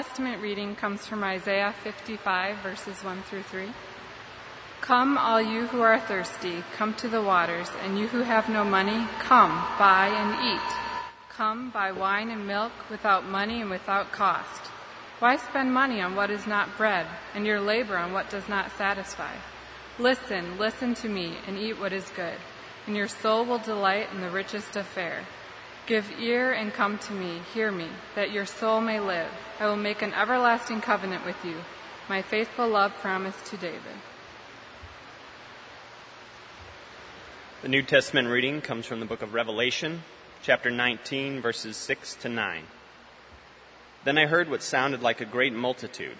Testament reading comes from Isaiah 55, verses 1 through 3. Come, all you who are thirsty, come to the waters, and you who have no money, come, buy and eat. Come, buy wine and milk without money and without cost. Why spend money on what is not bread, and your labor on what does not satisfy? Listen, listen to me, and eat what is good, and your soul will delight in the richest of fare. Give ear and come to me, hear me, that your soul may live. I will make an everlasting covenant with you, my faithful love promised to David. The New Testament reading comes from the book of Revelation, chapter 19, verses 6 to 9. Then I heard what sounded like a great multitude,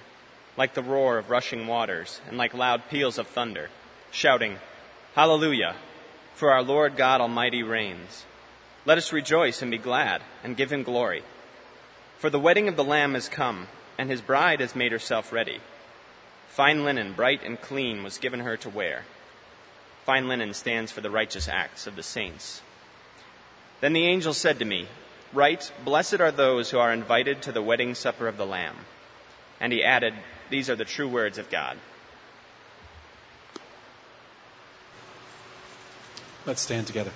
like the roar of rushing waters, and like loud peals of thunder, shouting, Hallelujah! For our Lord God Almighty reigns. Let us rejoice and be glad, and give him glory. For the wedding of the Lamb is come, and his bride has made herself ready. Fine linen, bright and clean, was given her to wear. Fine linen stands for the righteous acts of the saints. Then the angel said to me, Write, Blessed are those who are invited to the wedding supper of the Lamb. And he added, These are the true words of God. Let's stand together.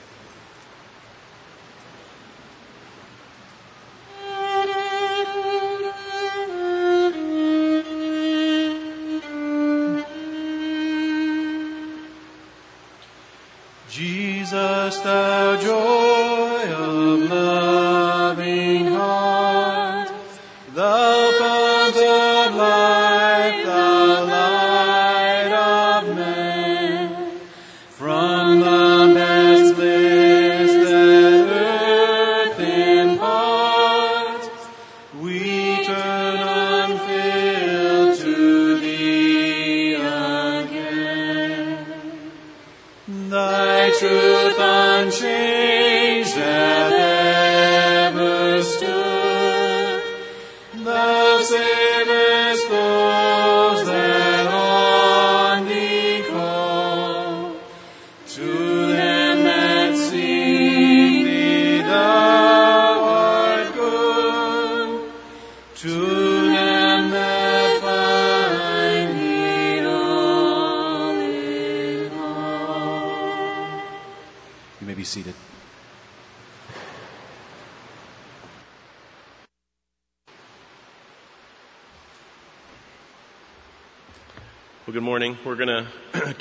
Jesus, the joy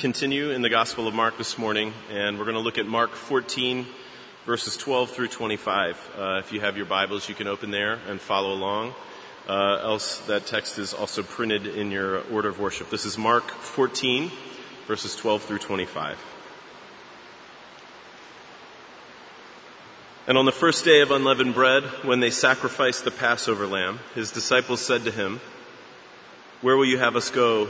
continue in the Gospel of Mark this morning, and we're going to look at Mark 14, verses 12 through 25. Uh, if you have your Bibles, you can open there and follow along. Uh, else, that text is also printed in your order of worship. This is Mark 14, verses 12 through 25. And on the first day of unleavened bread, when they sacrificed the Passover lamb, his disciples said to him, Where will you have us go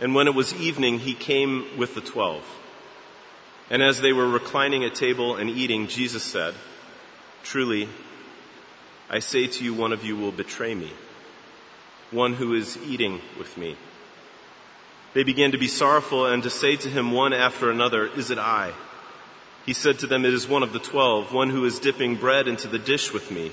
And when it was evening, he came with the twelve. And as they were reclining at table and eating, Jesus said, Truly, I say to you, one of you will betray me, one who is eating with me. They began to be sorrowful and to say to him one after another, Is it I? He said to them, It is one of the twelve, one who is dipping bread into the dish with me.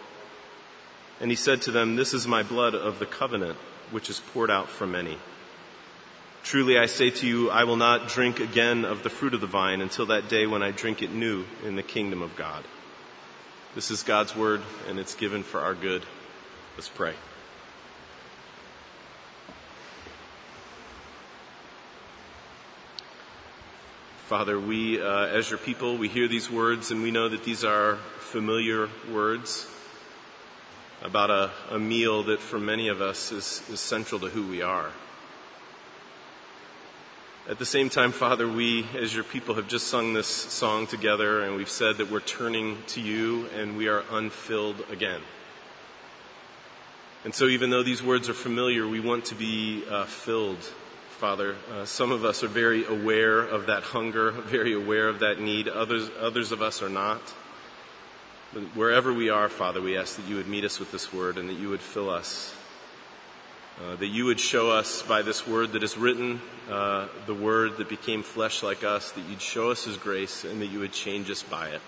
And he said to them, This is my blood of the covenant, which is poured out for many. Truly I say to you, I will not drink again of the fruit of the vine until that day when I drink it new in the kingdom of God. This is God's word, and it's given for our good. Let's pray. Father, we, uh, as your people, we hear these words and we know that these are familiar words about a, a meal that for many of us is, is central to who we are. At the same time, Father, we, as your people, have just sung this song together and we've said that we're turning to you and we are unfilled again. And so, even though these words are familiar, we want to be uh, filled, Father. Uh, some of us are very aware of that hunger, very aware of that need. Others, others of us are not. Wherever we are, Father, we ask that you would meet us with this word and that you would fill us. Uh, that you would show us by this word that is written, uh, the word that became flesh like us, that you'd show us his grace and that you would change us by it.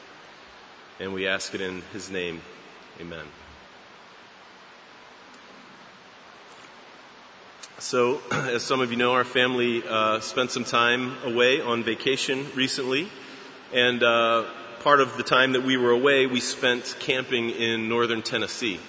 And we ask it in his name. Amen. So, as some of you know, our family uh, spent some time away on vacation recently, and uh, part of the time that we were away, we spent camping in northern Tennessee.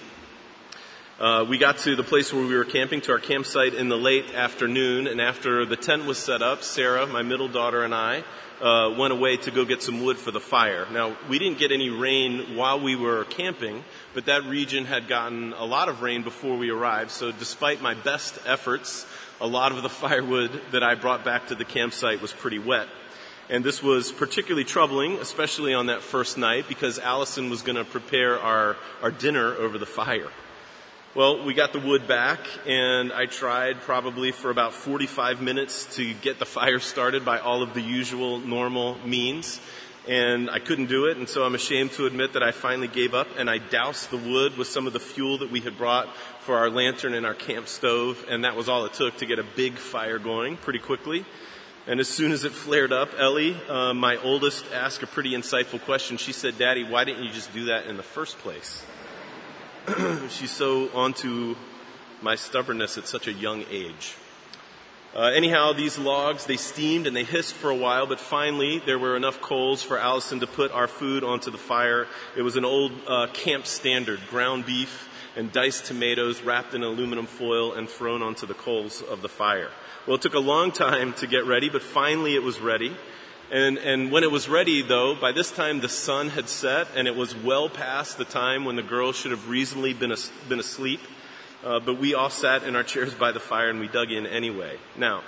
Uh, we got to the place where we were camping, to our campsite in the late afternoon, and after the tent was set up, Sarah, my middle daughter, and I uh, went away to go get some wood for the fire. Now, we didn't get any rain while we were camping, but that region had gotten a lot of rain before we arrived, so despite my best efforts, a lot of the firewood that I brought back to the campsite was pretty wet. And this was particularly troubling, especially on that first night, because Allison was going to prepare our, our dinner over the fire. Well, we got the wood back, and I tried probably for about 45 minutes to get the fire started by all of the usual normal means, and I couldn't do it, and so I'm ashamed to admit that I finally gave up, and I doused the wood with some of the fuel that we had brought for our lantern and our camp stove, and that was all it took to get a big fire going pretty quickly. And as soon as it flared up, Ellie, uh, my oldest, asked a pretty insightful question. She said, Daddy, why didn't you just do that in the first place? She's so onto my stubbornness at such a young age. Uh, anyhow, these logs, they steamed and they hissed for a while, but finally there were enough coals for Allison to put our food onto the fire. It was an old uh, camp standard, ground beef and diced tomatoes wrapped in aluminum foil and thrown onto the coals of the fire. Well, it took a long time to get ready, but finally it was ready. And, and when it was ready, though, by this time the sun had set, and it was well past the time when the girls should have reasonably been, as, been asleep. Uh, but we all sat in our chairs by the fire and we dug in anyway. Now,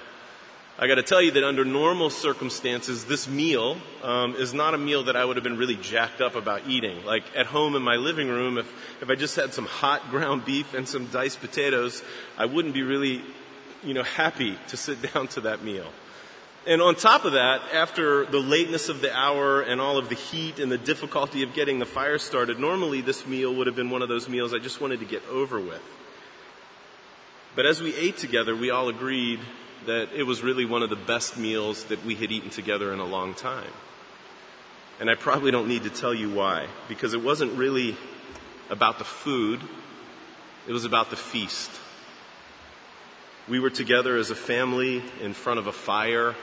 I got to tell you that under normal circumstances, this meal um, is not a meal that I would have been really jacked up about eating. Like at home in my living room, if if I just had some hot ground beef and some diced potatoes, I wouldn't be really you know, happy to sit down to that meal. And on top of that, after the lateness of the hour and all of the heat and the difficulty of getting the fire started, normally this meal would have been one of those meals I just wanted to get over with. But as we ate together, we all agreed that it was really one of the best meals that we had eaten together in a long time. And I probably don't need to tell you why, because it wasn't really about the food, it was about the feast. We were together as a family in front of a fire,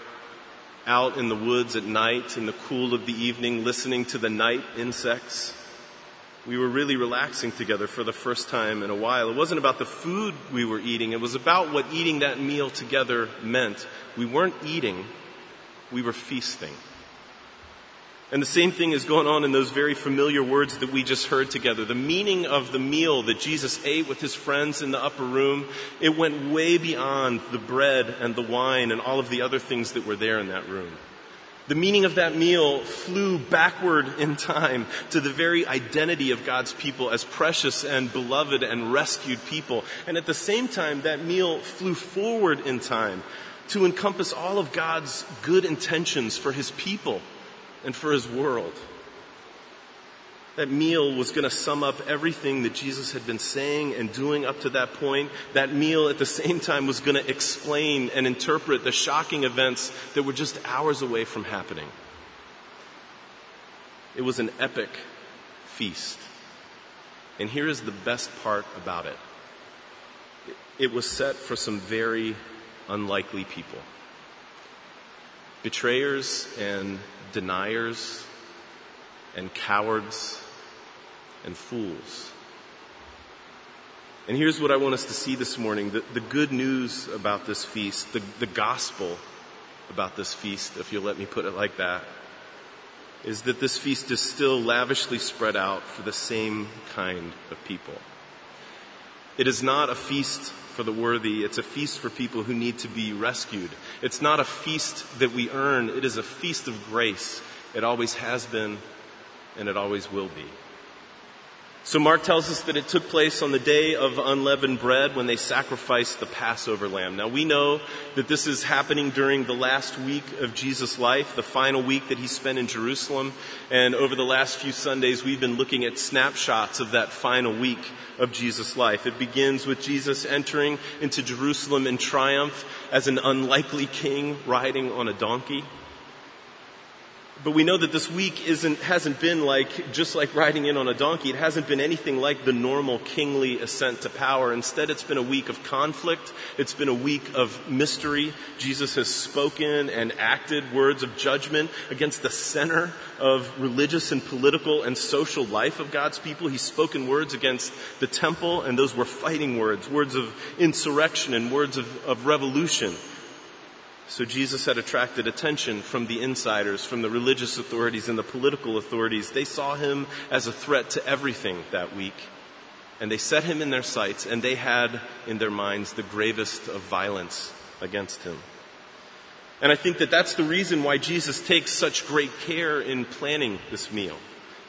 out in the woods at night in the cool of the evening, listening to the night insects. We were really relaxing together for the first time in a while. It wasn't about the food we were eating, it was about what eating that meal together meant. We weren't eating, we were feasting. And the same thing is going on in those very familiar words that we just heard together. The meaning of the meal that Jesus ate with his friends in the upper room, it went way beyond the bread and the wine and all of the other things that were there in that room. The meaning of that meal flew backward in time to the very identity of God's people as precious and beloved and rescued people. And at the same time, that meal flew forward in time to encompass all of God's good intentions for his people and for his world. That meal was going to sum up everything that Jesus had been saying and doing up to that point. That meal at the same time was going to explain and interpret the shocking events that were just hours away from happening. It was an epic feast. And here is the best part about it. It was set for some very unlikely people. Betrayers and deniers and cowards and fools. And here's what I want us to see this morning the, the good news about this feast, the, the gospel, about this feast, if you'll let me put it like that, is that this feast is still lavishly spread out for the same kind of people. It is not a feast for the worthy. It's a feast for people who need to be rescued. It's not a feast that we earn. It is a feast of grace. It always has been and it always will be. So Mark tells us that it took place on the day of unleavened bread when they sacrificed the Passover lamb. Now we know that this is happening during the last week of Jesus' life, the final week that he spent in Jerusalem. And over the last few Sundays, we've been looking at snapshots of that final week of Jesus' life. It begins with Jesus entering into Jerusalem in triumph as an unlikely king riding on a donkey. But we know that this week isn't, hasn't been like, just like riding in on a donkey. It hasn't been anything like the normal kingly ascent to power. Instead, it's been a week of conflict. It's been a week of mystery. Jesus has spoken and acted words of judgment against the center of religious and political and social life of God's people. He's spoken words against the temple, and those were fighting words, words of insurrection and words of, of revolution. So Jesus had attracted attention from the insiders, from the religious authorities and the political authorities. They saw him as a threat to everything that week. And they set him in their sights and they had in their minds the gravest of violence against him. And I think that that's the reason why Jesus takes such great care in planning this meal.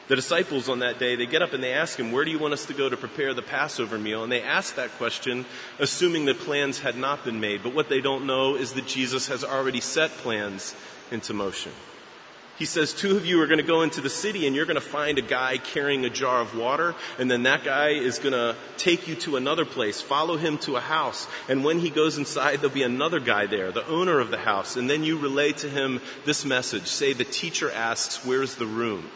The disciples on that day, they get up and they ask him, where do you want us to go to prepare the Passover meal? And they ask that question, assuming that plans had not been made. But what they don't know is that Jesus has already set plans into motion. He says, two of you are going to go into the city and you're going to find a guy carrying a jar of water. And then that guy is going to take you to another place, follow him to a house. And when he goes inside, there'll be another guy there, the owner of the house. And then you relay to him this message. Say, the teacher asks, where's the room?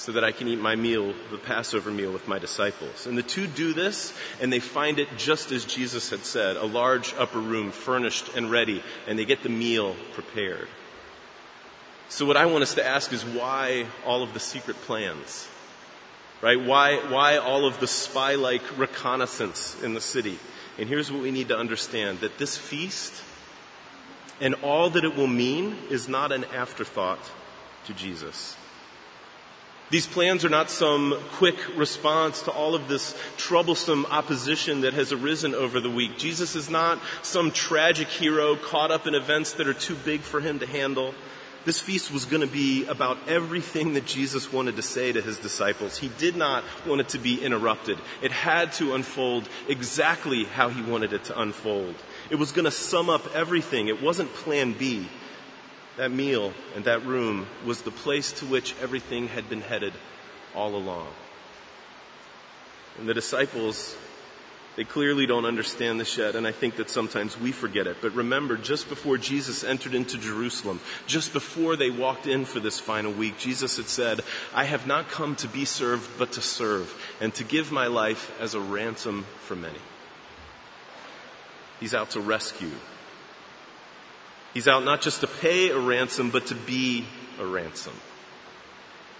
So that I can eat my meal, the Passover meal with my disciples. And the two do this, and they find it just as Jesus had said, a large upper room furnished and ready, and they get the meal prepared. So what I want us to ask is why all of the secret plans? Right? Why, why all of the spy-like reconnaissance in the city? And here's what we need to understand, that this feast and all that it will mean is not an afterthought to Jesus. These plans are not some quick response to all of this troublesome opposition that has arisen over the week. Jesus is not some tragic hero caught up in events that are too big for him to handle. This feast was going to be about everything that Jesus wanted to say to his disciples. He did not want it to be interrupted. It had to unfold exactly how he wanted it to unfold. It was going to sum up everything. It wasn't plan B that meal and that room was the place to which everything had been headed all along. And the disciples, they clearly don't understand this yet, and I think that sometimes we forget it. But remember, just before Jesus entered into Jerusalem, just before they walked in for this final week, Jesus had said, I have not come to be served, but to serve, and to give my life as a ransom for many. He's out to rescue He's out not just to pay a ransom, but to be a ransom.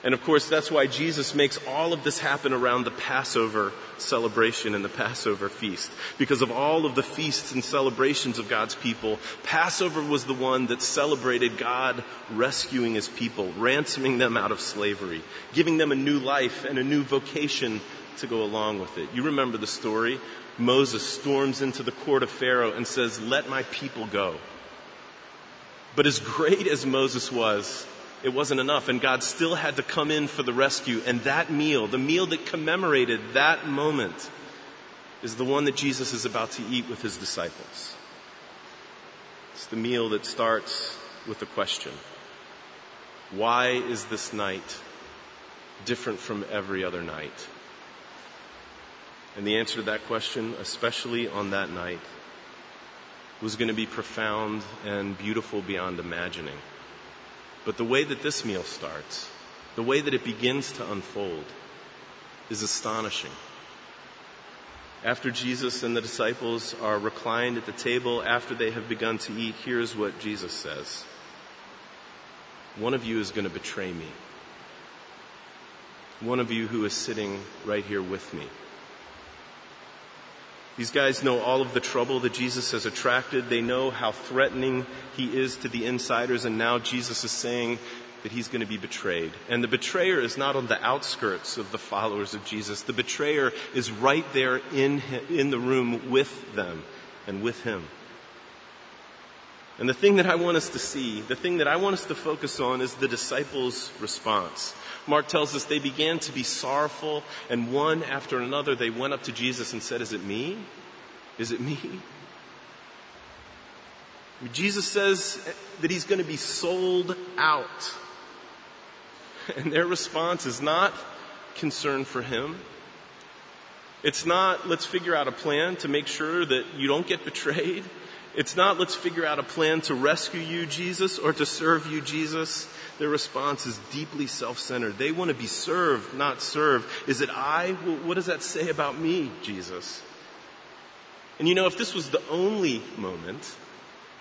And of course, that's why Jesus makes all of this happen around the Passover celebration and the Passover feast. Because of all of the feasts and celebrations of God's people, Passover was the one that celebrated God rescuing his people, ransoming them out of slavery, giving them a new life and a new vocation to go along with it. You remember the story. Moses storms into the court of Pharaoh and says, let my people go. But as great as Moses was, it wasn't enough, and God still had to come in for the rescue. And that meal, the meal that commemorated that moment, is the one that Jesus is about to eat with his disciples. It's the meal that starts with the question Why is this night different from every other night? And the answer to that question, especially on that night, was going to be profound and beautiful beyond imagining. But the way that this meal starts, the way that it begins to unfold, is astonishing. After Jesus and the disciples are reclined at the table, after they have begun to eat, here's what Jesus says One of you is going to betray me. One of you who is sitting right here with me. These guys know all of the trouble that Jesus has attracted. They know how threatening he is to the insiders, and now Jesus is saying that he's going to be betrayed. And the betrayer is not on the outskirts of the followers of Jesus. The betrayer is right there in, in the room with them and with him. And the thing that I want us to see, the thing that I want us to focus on is the disciples' response. Mark tells us they began to be sorrowful, and one after another they went up to Jesus and said, Is it me? Is it me? Jesus says that he's going to be sold out. And their response is not concern for him. It's not, let's figure out a plan to make sure that you don't get betrayed. It's not, let's figure out a plan to rescue you, Jesus, or to serve you, Jesus. Their response is deeply self centered. They want to be served, not served. Is it I? Well, what does that say about me, Jesus? And you know, if this was the only moment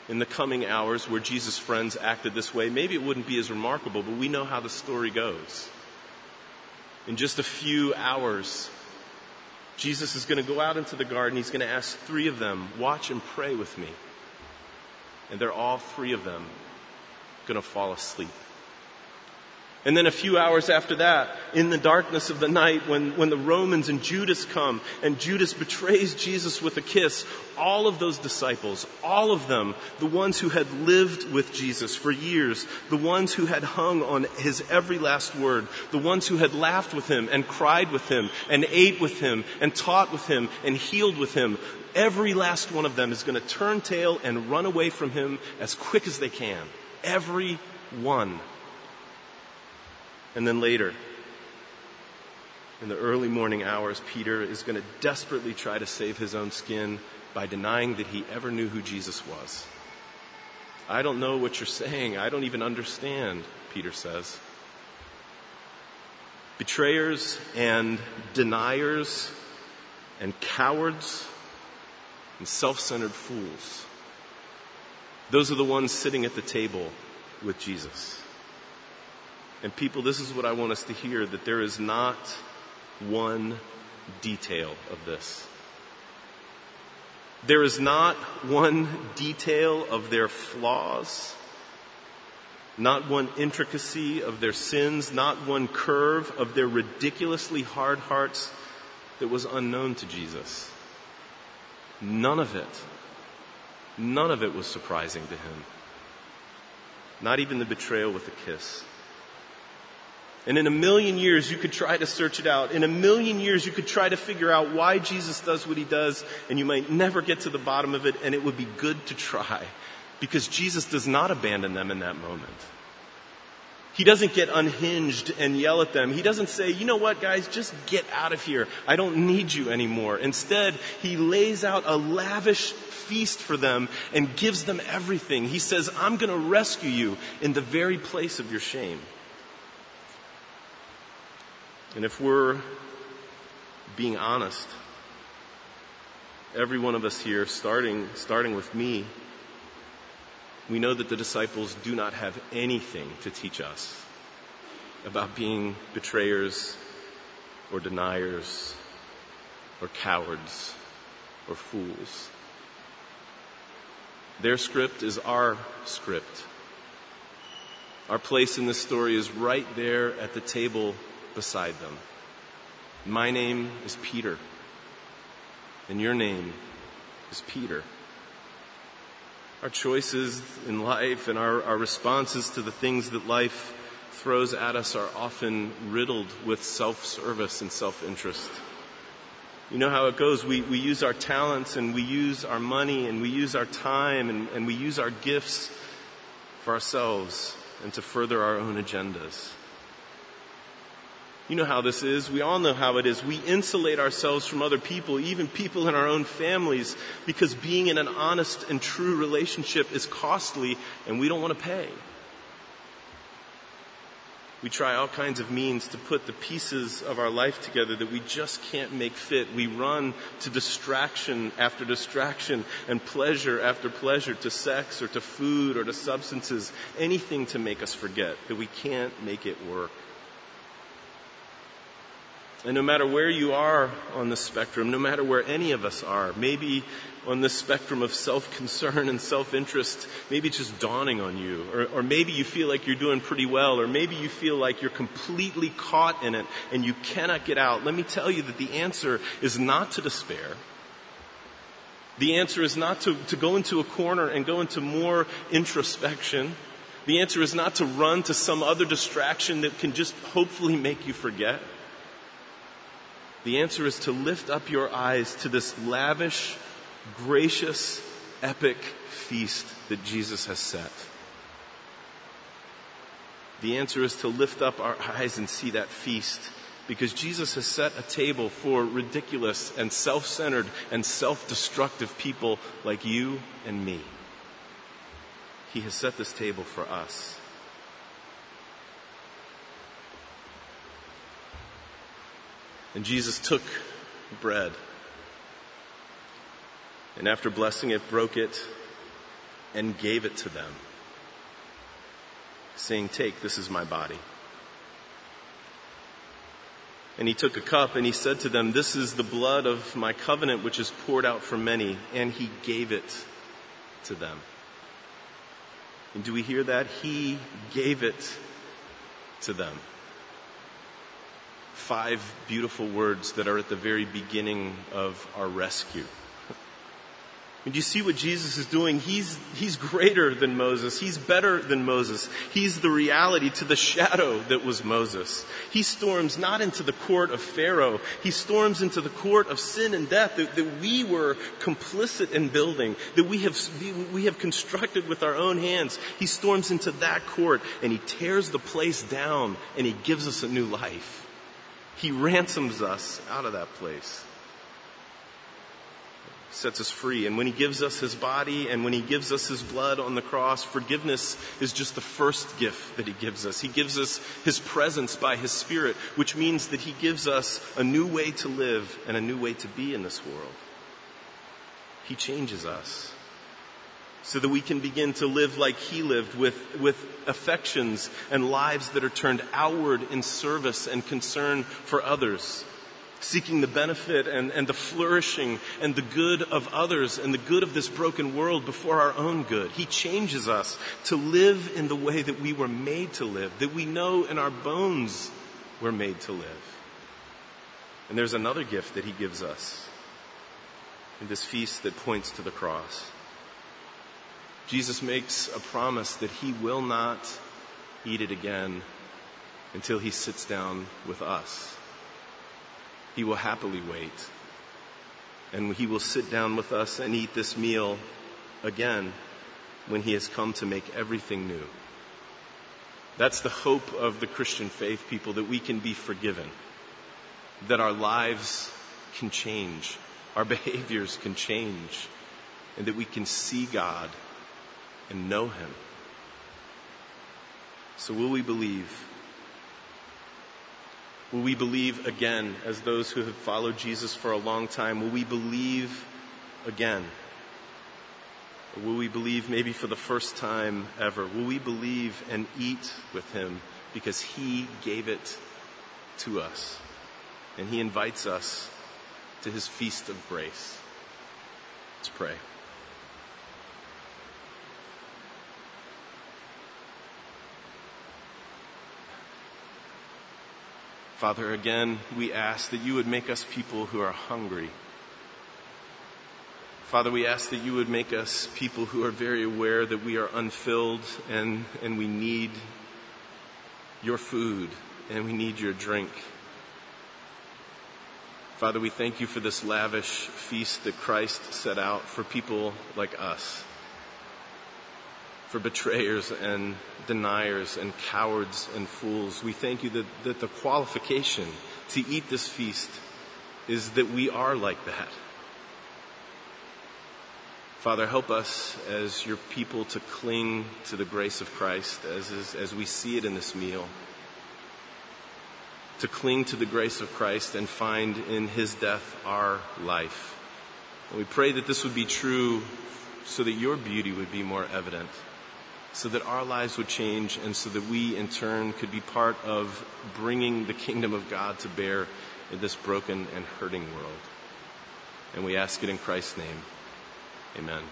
in the coming hours where Jesus' friends acted this way, maybe it wouldn't be as remarkable, but we know how the story goes. In just a few hours, Jesus is going to go out into the garden. He's going to ask three of them, watch and pray with me. And they're all three of them going to fall asleep. And then a few hours after that, in the darkness of the night, when, when the Romans and Judas come, and Judas betrays Jesus with a kiss, all of those disciples, all of them, the ones who had lived with Jesus for years, the ones who had hung on his every last word, the ones who had laughed with him and cried with him and ate with him and taught with him and healed with him, every last one of them is going to turn tail and run away from him as quick as they can. Every one. And then later, in the early morning hours, Peter is going to desperately try to save his own skin by denying that he ever knew who Jesus was. I don't know what you're saying. I don't even understand, Peter says. Betrayers and deniers and cowards and self centered fools. Those are the ones sitting at the table with Jesus. And people, this is what I want us to hear that there is not one detail of this. There is not one detail of their flaws, not one intricacy of their sins, not one curve of their ridiculously hard hearts that was unknown to Jesus. None of it. None of it was surprising to him. Not even the betrayal with a kiss. And in a million years, you could try to search it out. In a million years, you could try to figure out why Jesus does what he does, and you might never get to the bottom of it, and it would be good to try. Because Jesus does not abandon them in that moment. He doesn't get unhinged and yell at them. He doesn't say, you know what, guys, just get out of here. I don't need you anymore. Instead, he lays out a lavish feast for them and gives them everything. He says, I'm going to rescue you in the very place of your shame. And if we're being honest, every one of us here, starting, starting with me, we know that the disciples do not have anything to teach us about being betrayers or deniers or cowards or fools. Their script is our script. Our place in this story is right there at the table beside them. My name is Peter, and your name is Peter. Our choices in life and our, our responses to the things that life throws at us are often riddled with self service and self interest. You know how it goes. We, we use our talents and we use our money and we use our time and, and we use our gifts for ourselves and to further our own agendas. You know how this is. We all know how it is. We insulate ourselves from other people, even people in our own families, because being in an honest and true relationship is costly and we don't want to pay. We try all kinds of means to put the pieces of our life together that we just can't make fit. We run to distraction after distraction and pleasure after pleasure, to sex or to food or to substances, anything to make us forget that we can't make it work. And no matter where you are on the spectrum, no matter where any of us are, maybe on the spectrum of self concern and self interest, maybe it's just dawning on you. Or, or, maybe you feel like you're doing pretty well, or maybe you feel like you're completely caught in it and you cannot get out. Let me tell you that the answer is not to despair. The answer is not to, to go into a corner and go into more introspection. The answer is not to run to some other distraction that can just hopefully make you forget. The answer is to lift up your eyes to this lavish, gracious, epic feast that Jesus has set. The answer is to lift up our eyes and see that feast because Jesus has set a table for ridiculous and self centered and self destructive people like you and me. He has set this table for us. And Jesus took bread. And after blessing it, broke it and gave it to them, saying, Take, this is my body. And he took a cup and he said to them, This is the blood of my covenant which is poured out for many. And he gave it to them. And do we hear that? He gave it to them. Five beautiful words that are at the very beginning of our rescue. And you see what Jesus is doing? He's, he's greater than Moses. He's better than Moses. He's the reality to the shadow that was Moses. He storms not into the court of Pharaoh. He storms into the court of sin and death that, that we were complicit in building, that we have, we have constructed with our own hands. He storms into that court and he tears the place down and he gives us a new life. He ransoms us out of that place sets us free. And when He gives us His body and when He gives us His blood on the cross, forgiveness is just the first gift that He gives us. He gives us His presence by His Spirit, which means that He gives us a new way to live and a new way to be in this world. He changes us so that we can begin to live like He lived with, with affections and lives that are turned outward in service and concern for others seeking the benefit and, and the flourishing and the good of others and the good of this broken world before our own good. He changes us to live in the way that we were made to live, that we know in our bones we're made to live. And there's another gift that he gives us in this feast that points to the cross. Jesus makes a promise that he will not eat it again until he sits down with us he will happily wait. And he will sit down with us and eat this meal again when he has come to make everything new. That's the hope of the Christian faith, people, that we can be forgiven, that our lives can change, our behaviors can change, and that we can see God and know him. So, will we believe? Will we believe again as those who have followed Jesus for a long time? Will we believe again? Or will we believe maybe for the first time ever? Will we believe and eat with him because he gave it to us? And he invites us to his feast of grace. Let's pray. Father, again, we ask that you would make us people who are hungry. Father, we ask that you would make us people who are very aware that we are unfilled and, and we need your food and we need your drink. Father, we thank you for this lavish feast that Christ set out for people like us for betrayers and deniers and cowards and fools. We thank you that, that the qualification to eat this feast is that we are like that. Father, help us as your people to cling to the grace of Christ as, as, as we see it in this meal. To cling to the grace of Christ and find in his death our life. And we pray that this would be true so that your beauty would be more evident so that our lives would change and so that we in turn could be part of bringing the kingdom of God to bear in this broken and hurting world. And we ask it in Christ's name. Amen.